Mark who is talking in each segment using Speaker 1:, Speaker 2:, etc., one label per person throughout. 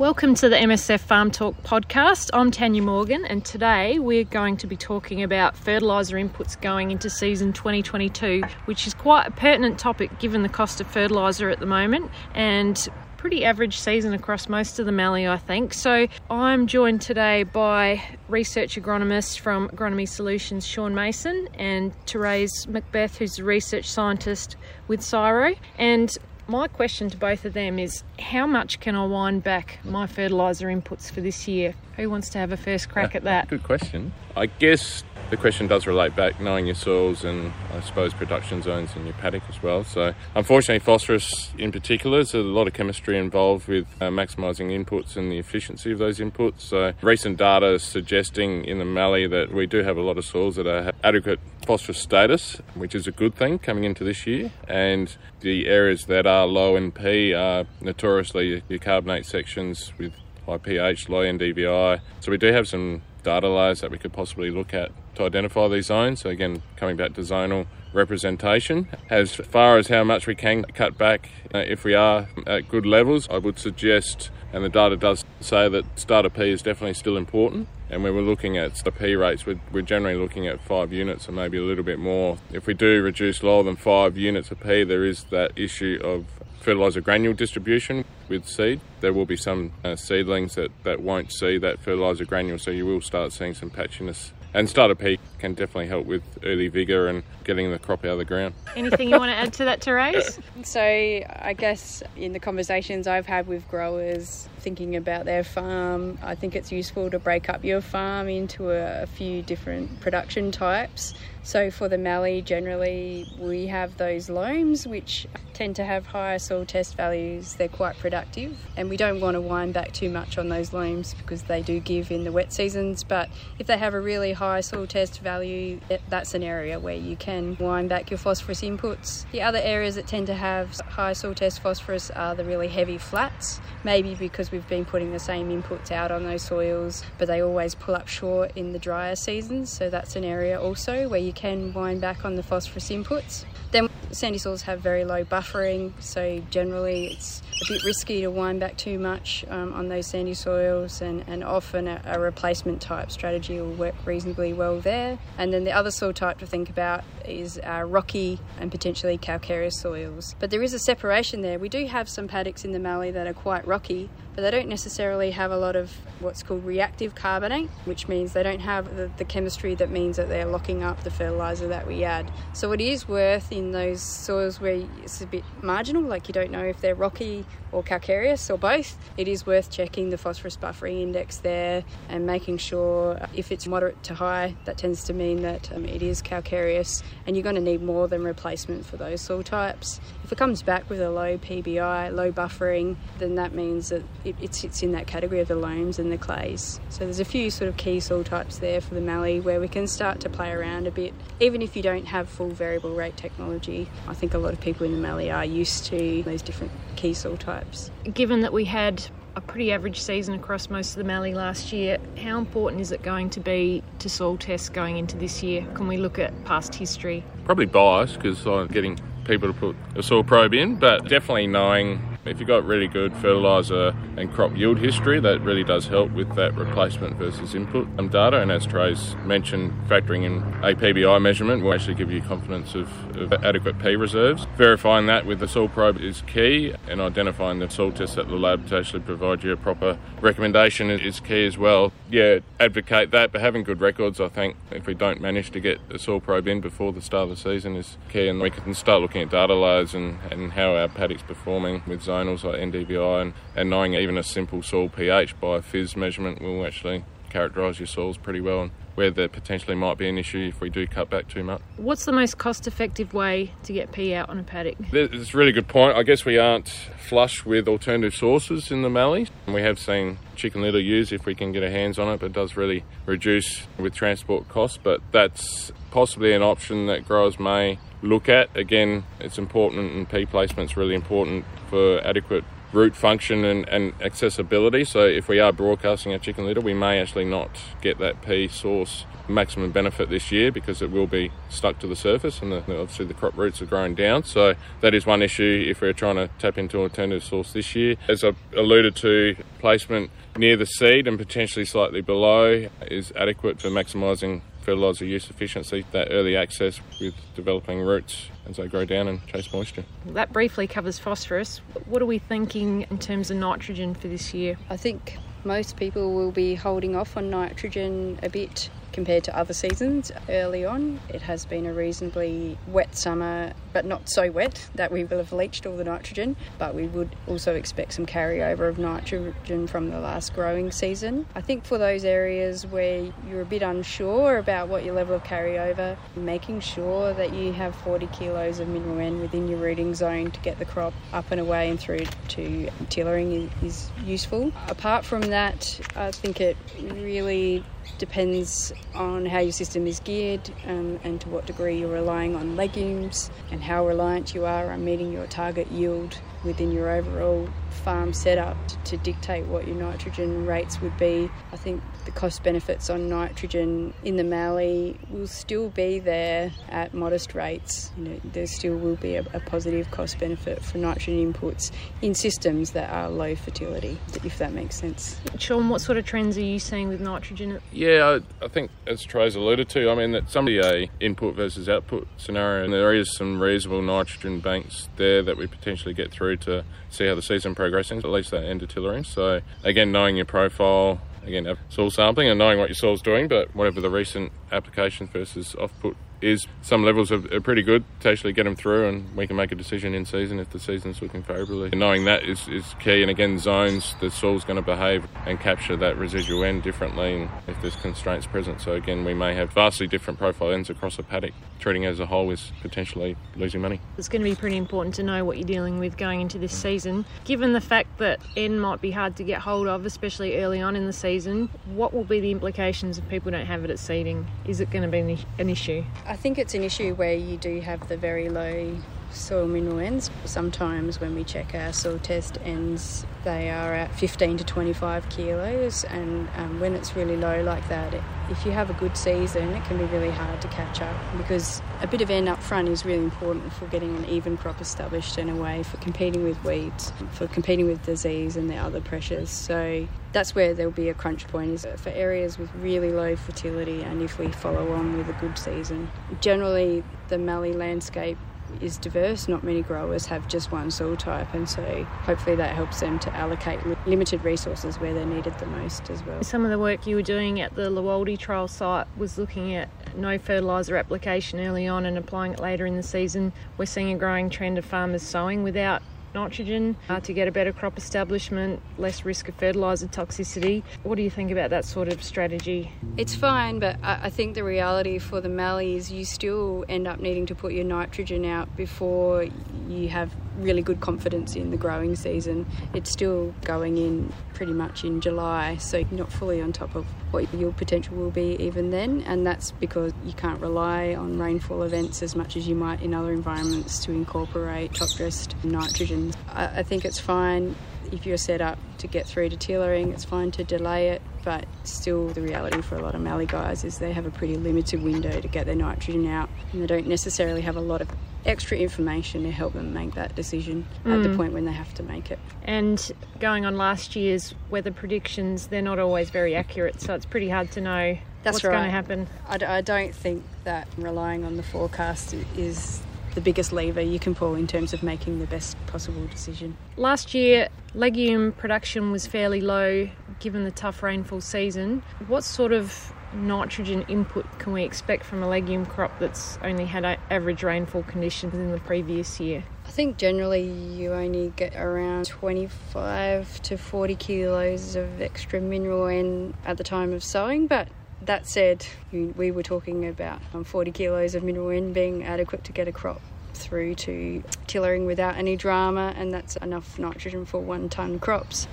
Speaker 1: Welcome to the MSF Farm Talk podcast. I'm Tanya Morgan, and today we're going to be talking about fertiliser inputs going into season 2022, which is quite a pertinent topic given the cost of fertiliser at the moment and pretty average season across most of the Mallee, I think. So I'm joined today by research agronomist from Agronomy Solutions, Sean Mason, and Therese McBeath, who's a research scientist with CSIRO. And my question to both of them is how much can I wind back my fertiliser inputs for this year? Who wants to have a first crack at that?
Speaker 2: Good question. I guess the question does relate back knowing your soils and I suppose production zones in your paddock as well. So, unfortunately, phosphorus in particular, there's a lot of chemistry involved with uh, maximising inputs and the efficiency of those inputs. So, recent data suggesting in the Mallee that we do have a lot of soils that are adequate phosphorus status, which is a good thing coming into this year. And the areas that are low in P are notoriously your carbonate sections with high pH, low NDVI. So we do have some data layers that we could possibly look at to identify these zones. So again, coming back to zonal representation. As far as how much we can cut back, uh, if we are at good levels, I would suggest, and the data does say that starter P is definitely still important. And when we're looking at the P rates, we're, we're generally looking at five units or maybe a little bit more. If we do reduce lower than five units of P, there is that issue of fertiliser granule distribution with seed. There will be some uh, seedlings that, that won't see that fertiliser granule, so you will start seeing some patchiness. And starter P can definitely help with early vigour and getting the crop out of the ground.
Speaker 1: Anything you want to add to that, Therese?
Speaker 3: So, I guess in the conversations I've had with growers thinking about their farm, I think it's useful to break up your farm into a, a few different production types. So, for the Mallee, generally we have those loams which tend to have higher soil test values. They're quite productive, and we don't want to wind back too much on those loams because they do give in the wet seasons. But if they have a really high soil test value, eh, that's an area where you can wind back your phosphorus inputs. The other areas that tend to have high soil test phosphorus are the really heavy flats, maybe because we've been putting the same inputs out on those soils, but they always pull up short in the drier seasons. So that's an area also where you can wind back on the phosphorus inputs. Then sandy soils have very low buffering, so generally it's a bit risky to wind back too much um, on those sandy soils, and, and often a, a, replacement type strategy will work reasonably well there. And then the other soil type to think about is rocky and potentially calcareous soils. But there is a separation there. We do have some paddocks in the Mallee that are quite rocky, they don't necessarily have a lot of what's called reactive carbonate, which means they don't have the, the chemistry that means that they're locking up the fertiliser that we add. So it is worth in those soils where it's a bit marginal, like you don't know if they're rocky or calcareous or both, it is worth checking the phosphorus buffering index there and making sure if it's moderate to high, that tends to mean that um, it is calcareous and you're going to need more than replacement for those soil types. If it comes back with a low PBI, low buffering, then that means that it, it sits in that category of the loams and the clays. So there's a few sort of key soil types there for the mallee where we can start to play around a bit. Even if you don't have full variable rate technology, I think a lot of people in the mallee are used to those different key soil types.
Speaker 1: Given that we had a pretty average season across most of the Mallee last year. How important is it going to be to soil tests going into this year? Can we look at past history?
Speaker 2: Probably biased because I'm getting people to put a soil probe in, but definitely knowing if you've got really good fertiliser and crop yield history, that really does help with that replacement versus input um, data. And as Trace mentioned, factoring in a PBI measurement will actually give you confidence of, of adequate P reserves. Verifying that with the soil probe is key, and identifying the soil tests at the lab to actually provide you a proper recommendation is key as well. Yeah, advocate that, but having good records, I think, if we don't manage to get a soil probe in before the start of the season is key, and we can start looking at data layers and, and how our paddock's performing with zonals like NDVI and, and knowing even a simple soil pH by a FIS measurement will actually characterise your soils pretty well and where there potentially might be an issue if we do cut back too much.
Speaker 1: What's the most cost effective way to get P out on a paddock?
Speaker 2: It's a really good point. I guess we aren't flush with alternative sources in the mallee. We have seen chicken litter used if we can get our hands on it, but it does really reduce with transport costs. But that's possibly an option that growers may look at. Again, it's important and P placement is really important for adequate root function and, and accessibility. So if we are broadcasting our chicken litter, we may actually not get that P source maximum benefit this year because it will be stuck to the surface and the, obviously the crop roots are growing down. So that is one issue if we're trying to tap into alternative source this year. As I alluded to, placement near the seed and potentially slightly below is adequate for maximising fertiliser use efficiency, that early access with developing roots as they grow down and chase moisture.
Speaker 1: That briefly covers phosphorus. What are we thinking in terms of nitrogen for this year?
Speaker 3: I think most people will be holding off on nitrogen a bit compared to other seasons early on. It has been a reasonably wet summer, but not so wet that we will have leached all the nitrogen, but we would also expect some carryover of nitrogen from the last growing season. I think for those areas where you're a bit unsure about what your level of carryover, making sure that you have 40 kilos of mineral N within your rooting zone to get the crop up and away and through to tillering is useful. Apart from that, I think it really depends on how your system is geared um, and to what degree you're relying on legumes and how reliant you are on meeting your target yield within your overall farm setup to dictate what your nitrogen rates would be. I think the cost benefits on nitrogen in the mallee will still be there at modest rates. You know, there still will be a, a, positive cost benefit for nitrogen inputs in systems that are low fertility, if that makes sense.
Speaker 1: Sean, what sort of trends are you seeing with nitrogen?
Speaker 2: Yeah, I, I think as Trey's alluded to, I mean that some of the uh, input versus output scenario, and there is some reasonable nitrogen banks there that we potentially get through to see how the season progresses, at least that end of tillering. So again, knowing your profile, again, soil sampling and knowing what your soil's doing, but whatever the recent application versus off-put is some levels are, pretty good to actually get them through, and we can make a decision in season if the season's looking favourably. Knowing that is, is key, and again, zones the soil's going to behave and capture that residual N differently if there's constraints present. So again, we may have vastly different profile Ns across a paddock. Treating as a whole is potentially losing money.
Speaker 1: It's going to be pretty important to know what you're dealing with going into this season. Given the fact that N might be hard to get hold of, especially early on in the season, what will be the implications if people don't have it at seeding? Is it going to be an issue?
Speaker 3: I think it's an issue where you do have the very low soil mineral Ns. Sometimes when we check our soil test Ns, they are at 15 to 25 kilos, and um, when it's really low like that, it, if you have a good season, it can be really hard to catch up because a bit of N up front is really important for getting an even crop established in a way for competing with weeds, for competing with disease and the other pressures. So that's where there'll be a crunch point is for areas with really low fertility and if we follow on with a good season. Generally, the mallee landscape is diverse. Not many growers have just one soil type, and so hopefully that helps them to allocate limited resources where they're needed the most as well.
Speaker 1: Some of the work you were doing at the Lowaldie trial site was looking at no fertiliser application early on and applying it later in the season. We're seeing a growing trend of farmers sowing without nitrogen uh, to get a better crop establishment, less risk of fertiliser toxicity. What do you think about that sort of strategy?
Speaker 3: It's fine, but I think the reality for the mallee is you still end up needing to put your nitrogen out before you have really good confidence in the growing season. It's still going in pretty much in July, so you're not fully on top of what your potential will be even then, and that's because you can't rely on rainfall events as much as you might in other environments to incorporate top dressed nitrogen. I, I think it's fine if you're set up to get through to tillering, it's fine to delay it, but still the reality for a lot of mallee guys is they have a pretty limited window to get their nitrogen out and they don't necessarily have a lot of extra information to help them make that decision mm. at the mm. point when they have to make it.
Speaker 1: And going on last year's weather predictions, they're not always very accurate, so it's pretty hard to know
Speaker 3: That's
Speaker 1: what's
Speaker 3: right.
Speaker 1: going to happen.
Speaker 3: I d- I don't think that relying on the forecast is the biggest lever you can pull in terms of making the best possible decision.
Speaker 1: Last year, legume production was fairly low given the tough rainfall season. What sort of nitrogen input can we expect from a legume crop that's only had average rainfall conditions in the previous year?
Speaker 3: I think generally you only get around 25 to 40 kilos of extra mineral N at the time of sowing, but that said, we were talking about um, 40 kilos of mineral N being adequate to get a crop through to tillering without any drama, and that's enough nitrogen for one tonne crops.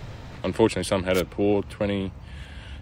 Speaker 2: Unfortunately, some had a poor 20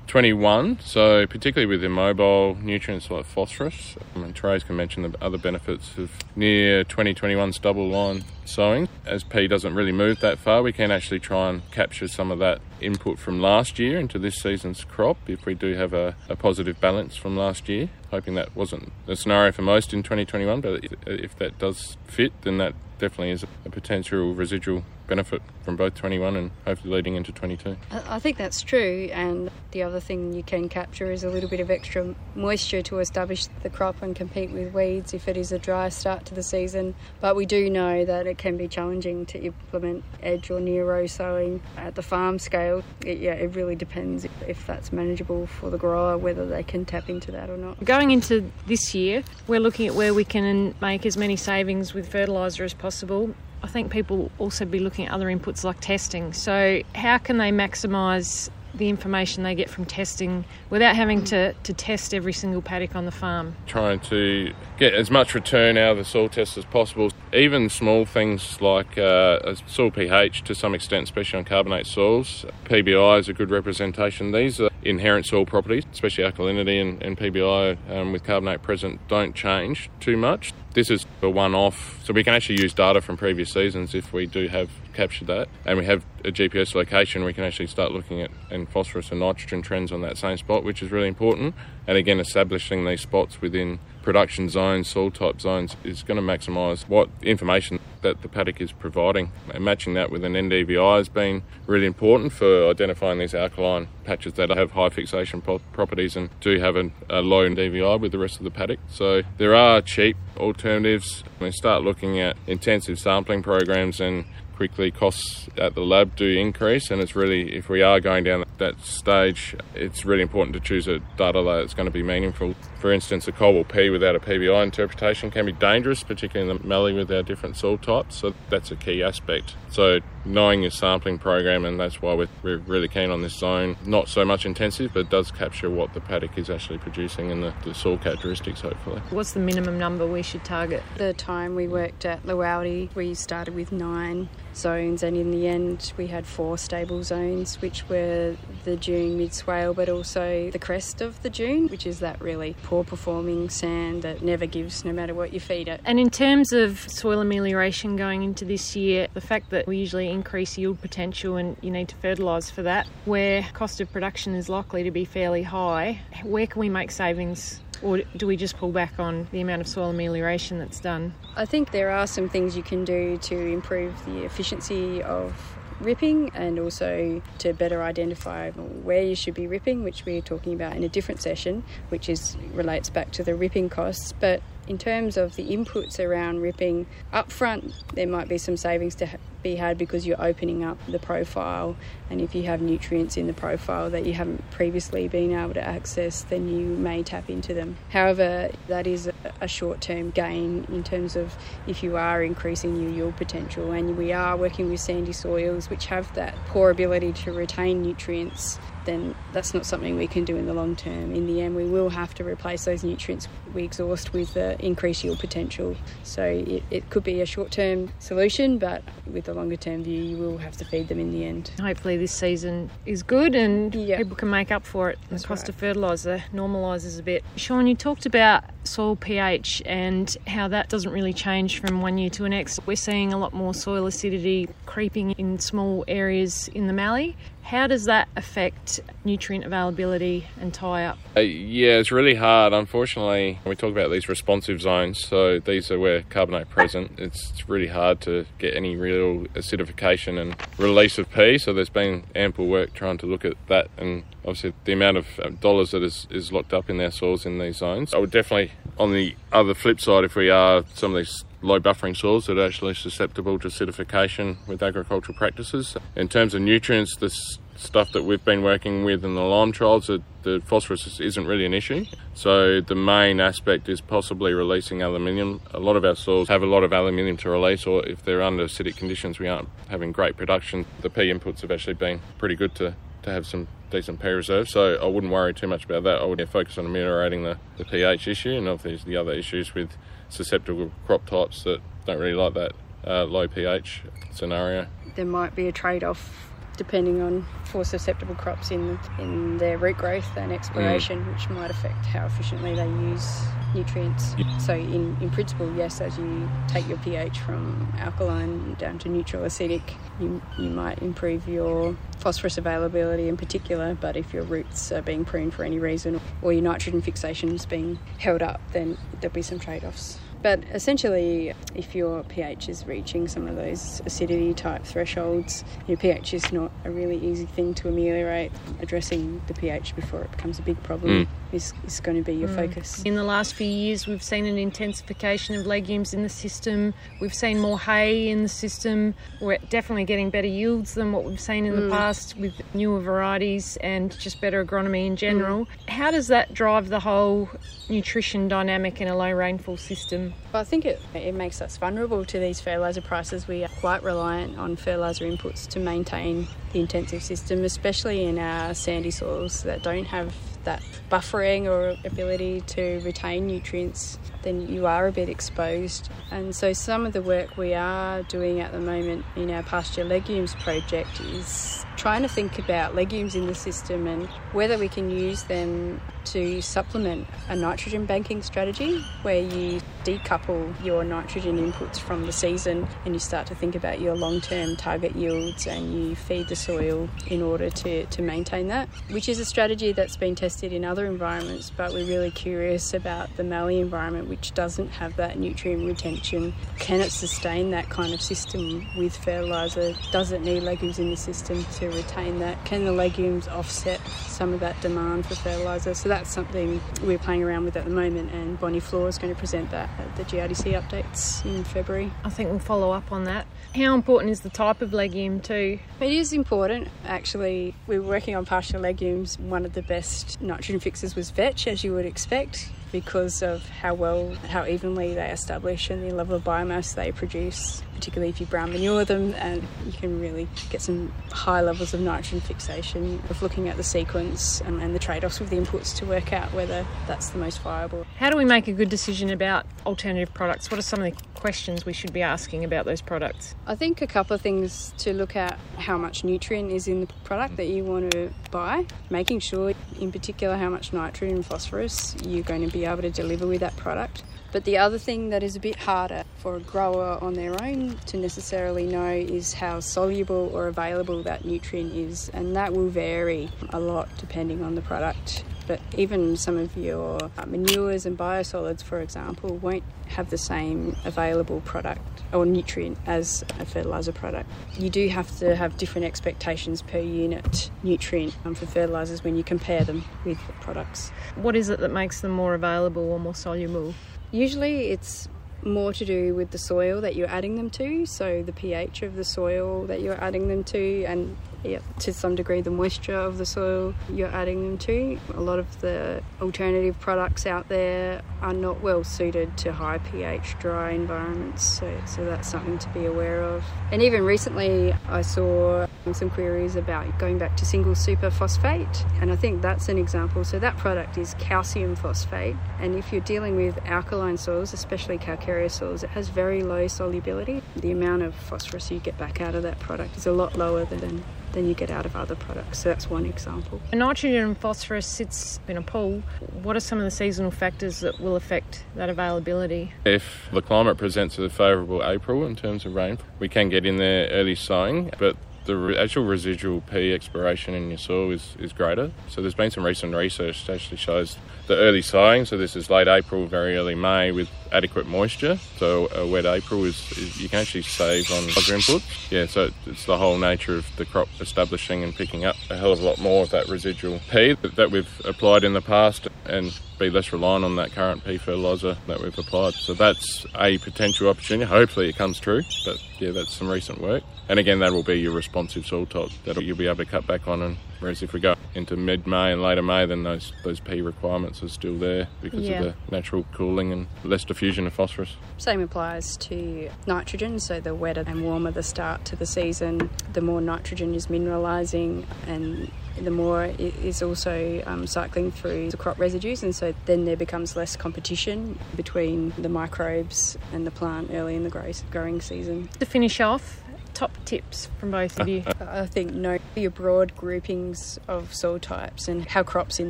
Speaker 2: 21. So, particularly with immobile nutrients like phosphorus, and Therese can mention the other benefits of near 2021's double line sowing. As P doesn't really move that far, we can actually try and capture some of that input from last year into this season's crop if we do have a, a positive balance from last year. Hoping that wasn't the scenario for most in 2021, but if that does fit, then that definitely is a potential residual benefit from both 21 and hopefully leading into 22.
Speaker 3: I think that's true, and the other thing you can capture is a little bit of extra moisture to establish the crop and compete with weeds if it is a dry start to the season. But we do know that it can be challenging to implement edge or near row sowing at the farm scale. It, yeah, it really depends if that's manageable for the grower, whether they can tap into that or not.
Speaker 1: Going into this year, we're looking at where we can make as many savings with fertiliser as possible I think people also be looking at other inputs like testing. So, how can they maximise the information they get from testing without having to, to test every single paddock on the farm?
Speaker 2: Trying to get as much return out of the soil test as possible. Even small things like uh, soil pH to some extent, especially on carbonate soils. PBI is a good representation. These are inherent soil properties, especially alkalinity and, and PBI um, with carbonate present, don't change too much. This is a one off, so we can actually use data from previous seasons if we do have captured that. And we have a GPS location, we can actually start looking at and phosphorus and nitrogen trends on that same spot, which is really important. And again, establishing these spots within production zones, soil type zones, is going to maximise what information that the paddock is providing. And matching that with an NDVI has been really important for identifying these alkaline patches that have high fixation properties and do have a, a low NDVI with the rest of the paddock. So there are cheap alternatives. We start looking at intensive sampling programs and quickly costs at the lab do increase and it's really if we are going down that stage it's really important to choose a data layer that's going to be meaningful for instance a Colwell p without a pbi interpretation can be dangerous particularly in the mallee with our different soil types so that's a key aspect. So knowing your sampling program and that's why we're, we're really keen on this zone. Not so much intensive but does capture what the paddock is actually producing and the, the soil characteristics hopefully.
Speaker 1: What's the minimum number we should target?
Speaker 3: The time we worked at Lowaldie we started with nine zones, and in the end, we had four stable zones, which were the dune mid swale, but also the crest of the dune, which is that really poor performing sand that never gives no matter what you feed it.
Speaker 1: And in terms of soil amelioration going into this year, the fact that we usually increase yield potential and you need to fertilise for that, where cost of production is likely to be fairly high, where can we make savings or do we just pull back on the amount of soil amelioration that's done?
Speaker 3: I think there are some things you can do to improve the efficiency of ripping and also to better identify where you should be ripping, which we're talking about in a different session, which is relates back to the ripping costs. But in terms of the inputs around ripping up front, there might be some savings to be had because you're opening up the profile, and if you have nutrients in the profile that you haven't previously been able to access, then you may tap into them. However, that is a short term gain in terms of if you are increasing your yield potential, and we are working with sandy soils which have that poor ability to retain nutrients then that's not something we can do in the long term. In the end, we will have to replace those nutrients we exhaust with the increased yield potential. So it, it could be a short term solution, but with a longer term view, you will have to feed them in the end.
Speaker 1: Hopefully, this season is good and people can make up for it. The cost right. of fertiliser normalises a bit. Sean, you talked about soil pH and how that doesn't really change from one year to the next. We're seeing a lot more soil acidity creeping in small areas in the mallee. How does that affect nutrient availability and tie up?
Speaker 2: Uh, yeah, it's really hard. Unfortunately, when we talk about these responsive zones, so these are where carbonate present, it's really hard to get any real acidification and release of P. So there's been ample work trying to look at that and obviously the amount of uh, dollars that is, is locked up in their soils in these zones. I would definitely, on the other flip side, if we are some of these low buffering soils that are actually susceptible to acidification with agricultural practices. In terms of nutrients, this stuff that we've been working with in the lime trials, the, the phosphorus isn't really an issue. So the main aspect is possibly releasing aluminium. A lot of our soils have a lot of aluminium to release, or if they're under acidic conditions, we aren't having great production. The P inputs have actually been pretty good to, to have some decent P reserve, so I wouldn't worry too much about that. I would focus on ameliorating the, the pH issue and obviously the other issues with susceptible crop types that don't really like that uh, low pH scenario.
Speaker 3: There might be a trade off depending on for susceptible crops in in their root growth and exploration, mm. which might affect how efficiently they use nutrients. Yep. So in, in principle, yes, as you take your pH from alkaline down to neutral acidic, you, you might improve your phosphorus availability in particular, but if your roots are being pruned for any reason or your nitrogen fixation is being held up, then there'll be some trade-offs. But essentially, if your pH is reaching some of those acidity type thresholds, your pH is not a really easy thing to ameliorate. Addressing the pH before it becomes a big problem mm. Is, is going to be your mm. focus.
Speaker 1: In the last few years, we've seen an intensification of legumes in the system. We've seen more hay in the system. We're definitely getting better yields than what we've seen in mm. the past with newer varieties and just better agronomy in general. Mm. How does that drive the whole nutrition dynamic in a low rainfall system?
Speaker 3: Well, I think it, it makes us vulnerable to these fertiliser prices. We are quite reliant on fertiliser inputs to maintain the intensive system, especially in our sandy soils that don't have that buffering or ability to retain nutrients, then you are a bit exposed. And so, some of the work we are doing at the moment in our pasture legumes project is trying to think about legumes in the system and whether we can use them to supplement a nitrogen banking strategy where you decouple your nitrogen inputs from the season and you start to think about your long term target yields and you feed the soil in order to, to maintain that, which is a strategy that's been tested in other environments. But we're really curious about the Mallee environment, which doesn't have that nutrient retention. Can it sustain that kind of system with fertiliser? Does it need legumes in the system to retain that? Can the legumes offset some of that demand for fertiliser? So that's something we're playing around with at the moment, and Bonnie Flohr is going to present that at the GRDC updates in February.
Speaker 1: I think we'll follow up on that. How important is the type of legume too?
Speaker 3: It is important. Actually, we were working on pasture legumes. One of the best nitrogen fixes was vetch, as you would expect because of how well, how evenly they establish and the level of biomass they produce particularly if you brown manure them, and you can really get some high levels of nitrogen fixation of looking at the sequence and, and the trade offs with the inputs to work out whether that's the most viable.
Speaker 1: How do we make a good decision about alternative products? What are some of the questions we should be asking about those products?
Speaker 3: I think a couple of things to look at how much nutrient is in the product that you want to buy, making sure, in particular, how much nitrogen and phosphorus you're going to be able to deliver with that product. But the other thing that is a bit harder for a grower on their own to necessarily know is how soluble or available that nutrient is, and that will vary a lot depending on the product. But even some of your uh, manures and biosolids, for example, won't have the same available product or nutrient as a fertiliser product. You do have to have different expectations per unit nutrient um, for fertilisers when you compare them with products.
Speaker 1: What is it that makes them more available or more soluble?
Speaker 3: Usually it's more to do with the soil that you're adding them to, so the pH of the soil that you're adding them to, and yeah, to some degree the moisture of the soil you're adding them to. A lot of the alternative products out there are not well suited to high pH dry environments, so, so that's something to be aware of. And even recently, I saw some queries about going back to single super phosphate, and I think that's an example. So that product is calcium phosphate, and if you're dealing with alkaline soils, especially calcareous soils, it has very low solubility. The amount of phosphorus you get back out of that product is a lot lower than than you get out of other products. So that's one example.
Speaker 1: Nitrogen and phosphorus sits in a pool. What are some of the seasonal factors that will affect that availability?
Speaker 2: If the climate presents a favourable April in terms of rain, we can get in there early sowing, but the actual residual P expiration in your soil is, is greater. So there's been some recent research that actually shows the early sowing, so this is late April, very early May with adequate moisture. So a wet April is, is you can actually save on other inputs. Yeah, so it's the whole nature of the crop establishing and picking up a hell of a lot more of that residual P that we've applied in the past and be less reliant on that current P fertiliser that we've applied. So that's a potential opportunity. Hopefully it comes true, but yeah, that's some recent work. And again, that will be your responsive soil type that you'll be able to cut back on. And whereas if we go into mid-May and later May, then those those P requirements are still there because yeah. of the natural cooling and less diffusion of phosphorus.
Speaker 3: Same applies to nitrogen. So the wetter and warmer the start to the season, the more nitrogen is mineralising and the more it is also um, cycling through the crop residues, and so then there becomes less competition between the microbes and the plant early in the growing season.
Speaker 1: To finish off, top tips from both of you?
Speaker 3: I think know your broad groupings of soil types and how crops in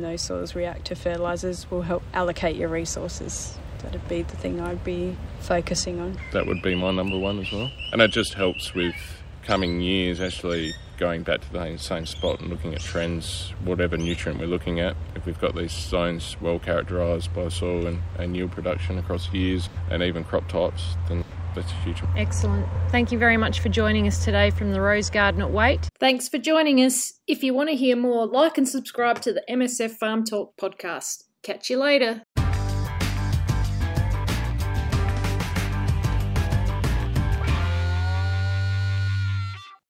Speaker 3: those soils react to fertilisers will help allocate your resources. That'd be the thing I'd be focusing on.
Speaker 2: That would be my number one as well. And it just helps with coming years actually going back to the same spot and looking at trends, whatever nutrient we're looking at. If we've got these zones well characterised by soil and, and yield production across years and even crop types, then that's huge.
Speaker 1: Excellent. Thank you very much for joining us today from the Rose Garden at Waite. Thanks for joining us. If you want to hear more, like and subscribe to the MSF Farm Talk podcast. Catch you later.